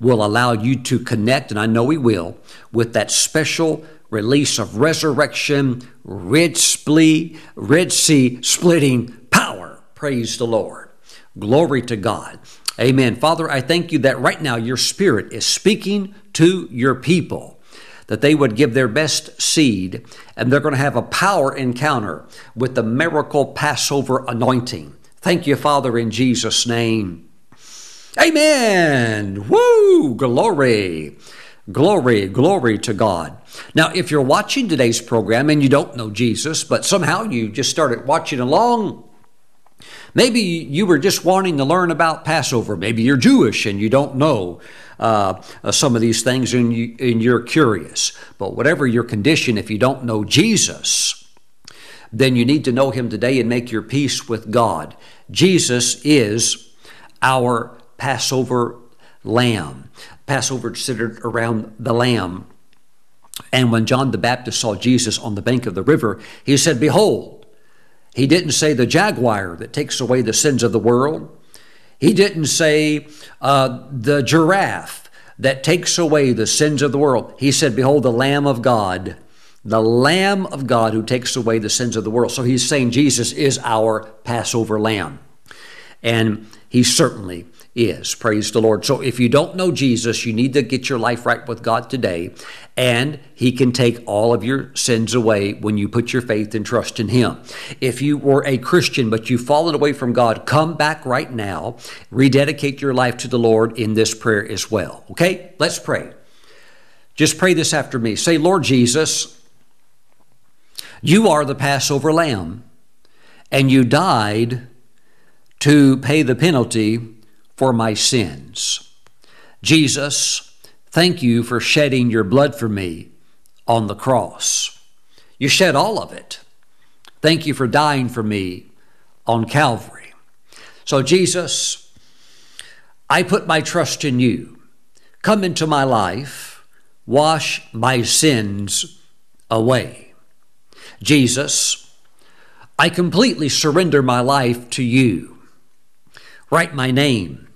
will allow you to connect, and I know He will, with that special release of resurrection, Red, splee, Red Sea splitting power. Praise the Lord. Glory to God. Amen. Father, I thank you that right now your Spirit is speaking to your people that they would give their best seed and they're going to have a power encounter with the miracle Passover anointing. Thank you, Father, in Jesus' name. Amen. Woo! Glory. Glory, glory to God. Now, if you're watching today's program and you don't know Jesus, but somehow you just started watching along, maybe you were just wanting to learn about Passover. Maybe you're Jewish and you don't know uh, some of these things and, you, and you're curious. But whatever your condition, if you don't know Jesus, then you need to know him today and make your peace with God. Jesus is our Passover lamb. Passover centered around the lamb. And when John the Baptist saw Jesus on the bank of the river, he said, Behold, he didn't say the jaguar that takes away the sins of the world. He didn't say uh, the giraffe that takes away the sins of the world. He said, Behold, the Lamb of God the Lamb of God who takes away the sins of the world. So he's saying Jesus is our Passover Lamb. And he certainly is. Praise the Lord. So if you don't know Jesus, you need to get your life right with God today. And he can take all of your sins away when you put your faith and trust in him. If you were a Christian, but you've fallen away from God, come back right now. Rededicate your life to the Lord in this prayer as well. Okay? Let's pray. Just pray this after me. Say, Lord Jesus, you are the Passover lamb, and you died to pay the penalty for my sins. Jesus, thank you for shedding your blood for me on the cross. You shed all of it. Thank you for dying for me on Calvary. So, Jesus, I put my trust in you. Come into my life, wash my sins away. Jesus, I completely surrender my life to you. Write my name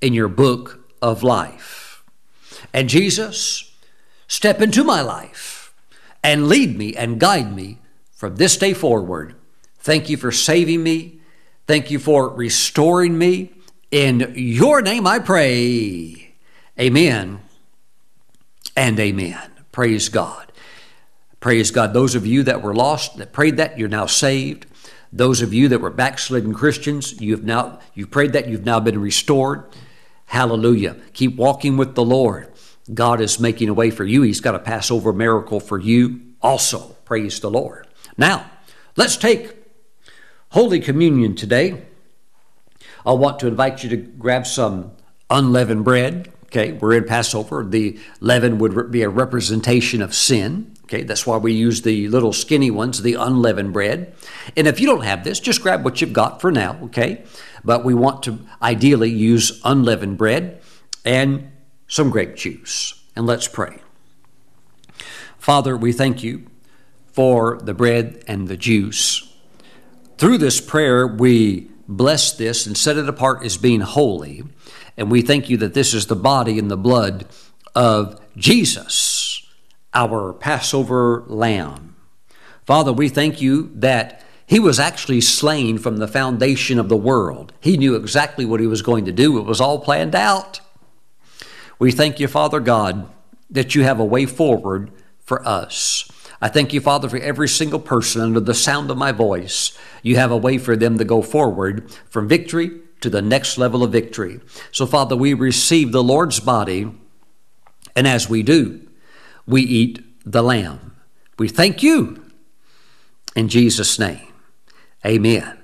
in your book of life. And Jesus, step into my life and lead me and guide me from this day forward. Thank you for saving me. Thank you for restoring me. In your name I pray. Amen and amen. Praise God. Praise God. Those of you that were lost, that prayed that, you're now saved. Those of you that were backslidden Christians, you've now you've prayed that, you've now been restored. Hallelujah. Keep walking with the Lord. God is making a way for you. He's got a Passover miracle for you also. Praise the Lord. Now, let's take Holy Communion today. I want to invite you to grab some unleavened bread. Okay, we're in Passover. The leaven would be a representation of sin. Okay, that's why we use the little skinny ones, the unleavened bread. And if you don't have this, just grab what you've got for now, okay? But we want to ideally use unleavened bread and some grape juice. And let's pray. Father, we thank you for the bread and the juice. Through this prayer, we bless this and set it apart as being holy. And we thank you that this is the body and the blood of Jesus our Passover lamb. Father, we thank you that he was actually slain from the foundation of the world. He knew exactly what he was going to do, it was all planned out. We thank you, Father God, that you have a way forward for us. I thank you, Father, for every single person under the sound of my voice. You have a way for them to go forward from victory to the next level of victory. So, Father, we receive the Lord's body, and as we do, we eat the lamb. We thank you in Jesus' name. Amen.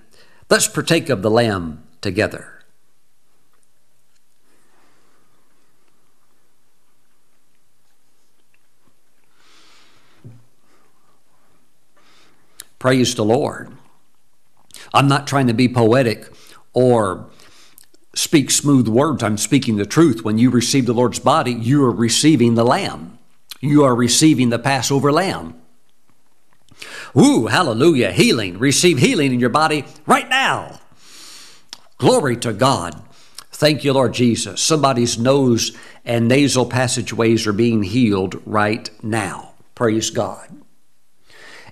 Let's partake of the lamb together. Praise the Lord. I'm not trying to be poetic or speak smooth words. I'm speaking the truth. When you receive the Lord's body, you are receiving the Lamb you are receiving the Passover lamb. Ooh, hallelujah, healing. Receive healing in your body right now. Glory to God. Thank you, Lord Jesus. Somebody's nose and nasal passageways are being healed right now. Praise God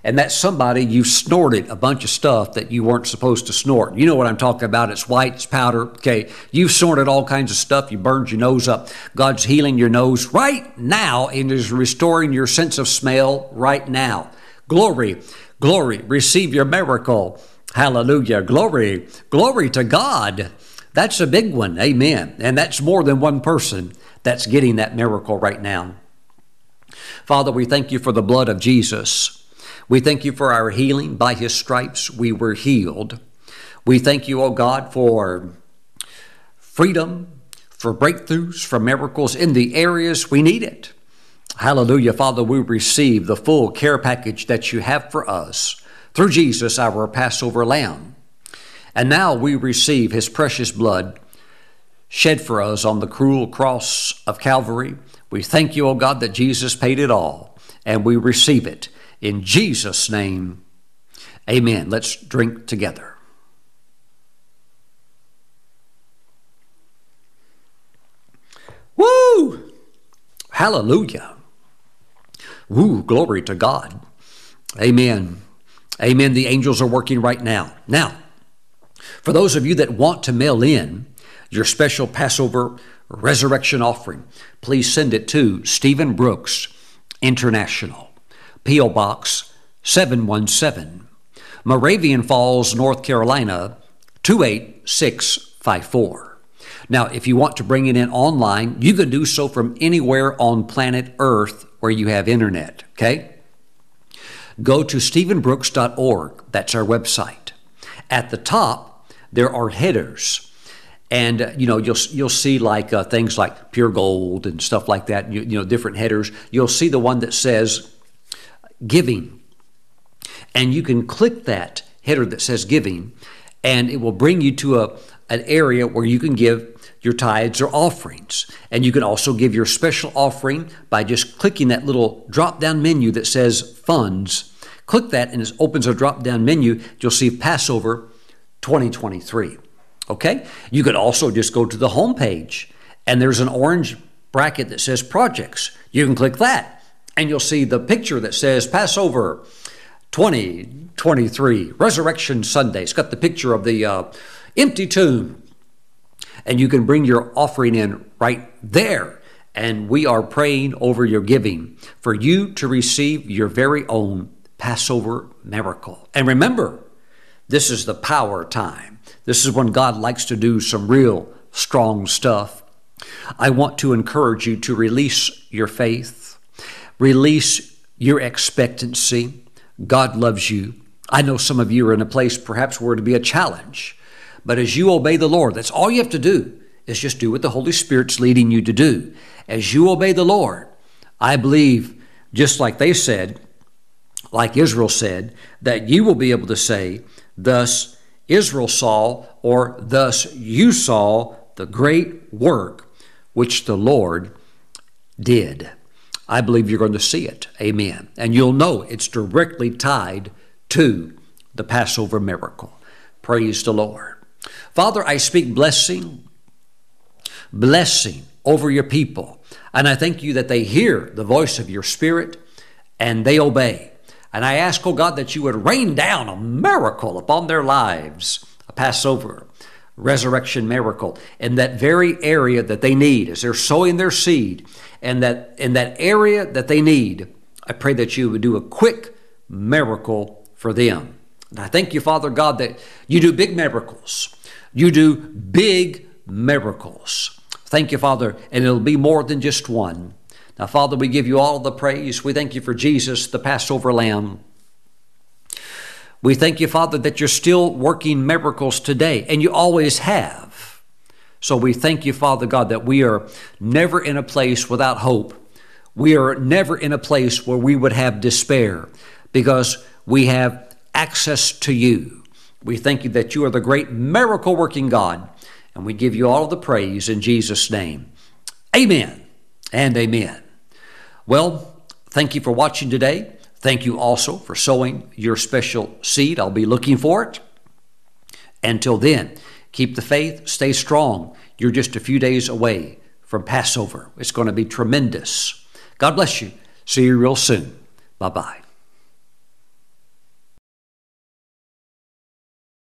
and that somebody you snorted a bunch of stuff that you weren't supposed to snort. You know what I'm talking about. It's white, it's powder. Okay. You've snorted all kinds of stuff. You burned your nose up. God's healing your nose right now and is restoring your sense of smell right now. Glory, glory. Receive your miracle. Hallelujah. Glory, glory to God. That's a big one. Amen. And that's more than one person that's getting that miracle right now. Father, we thank you for the blood of Jesus. We thank you for our healing. By his stripes we were healed. We thank you, O oh God, for freedom, for breakthroughs, for miracles in the areas we need it. Hallelujah. Father, we receive the full care package that you have for us through Jesus, our Passover lamb. And now we receive his precious blood shed for us on the cruel cross of Calvary. We thank you, O oh God, that Jesus paid it all, and we receive it in Jesus' name, amen. Let's drink together. Woo! Hallelujah. Woo, glory to God. Amen. Amen. The angels are working right now. Now, for those of you that want to mail in your special Passover resurrection offering, please send it to Steven Brooks International. P.O. Box 717, Moravian Falls, North Carolina 28654. Now, if you want to bring it in online, you can do so from anywhere on planet Earth where you have internet, okay? Go to stevenbrooks.org. That's our website. At the top, there are headers. And uh, you know you'll you'll see like uh, things like pure gold and stuff like that. You, you know different headers. You'll see the one that says giving. And you can click that header that says giving, and it will bring you to a, an area where you can give your tithes or offerings. And you can also give your special offering by just clicking that little drop down menu that says funds. Click that and it opens a drop down menu. You'll see Passover 2023. Okay? You could also just go to the home page and there's an orange bracket that says projects. You can click that and you'll see the picture that says Passover 2023, Resurrection Sunday. It's got the picture of the uh, empty tomb. And you can bring your offering in right there. And we are praying over your giving for you to receive your very own Passover miracle. And remember, this is the power time. This is when God likes to do some real strong stuff. I want to encourage you to release your faith, release your expectancy. God loves you. I know some of you are in a place perhaps where to be a challenge, but as you obey the Lord, that's all you have to do is just do what the Holy Spirit's leading you to do. As you obey the Lord, I believe, just like they said, like Israel said, that you will be able to say, Thus Israel saw, or thus you saw the great work which the Lord did. I believe you're going to see it. Amen. And you'll know it's directly tied to the Passover miracle. Praise the Lord. Father, I speak blessing, blessing over your people. And I thank you that they hear the voice of your Spirit and they obey. And I ask, oh God, that you would rain down a miracle upon their lives, a Passover, resurrection miracle, in that very area that they need as they're sowing their seed. And that in that area that they need, I pray that you would do a quick miracle for them. And I thank you, Father God, that you do big miracles. You do big miracles. Thank you, Father, and it'll be more than just one. Now, Father, we give you all the praise. We thank you for Jesus, the Passover lamb. We thank you, Father, that you're still working miracles today, and you always have. So we thank you, Father God, that we are never in a place without hope. We are never in a place where we would have despair because we have access to you. We thank you that you are the great miracle working God, and we give you all the praise in Jesus' name. Amen and amen. Well, thank you for watching today. Thank you also for sowing your special seed. I'll be looking for it. Until then, keep the faith, stay strong. You're just a few days away from Passover. It's going to be tremendous. God bless you. See you real soon. Bye bye.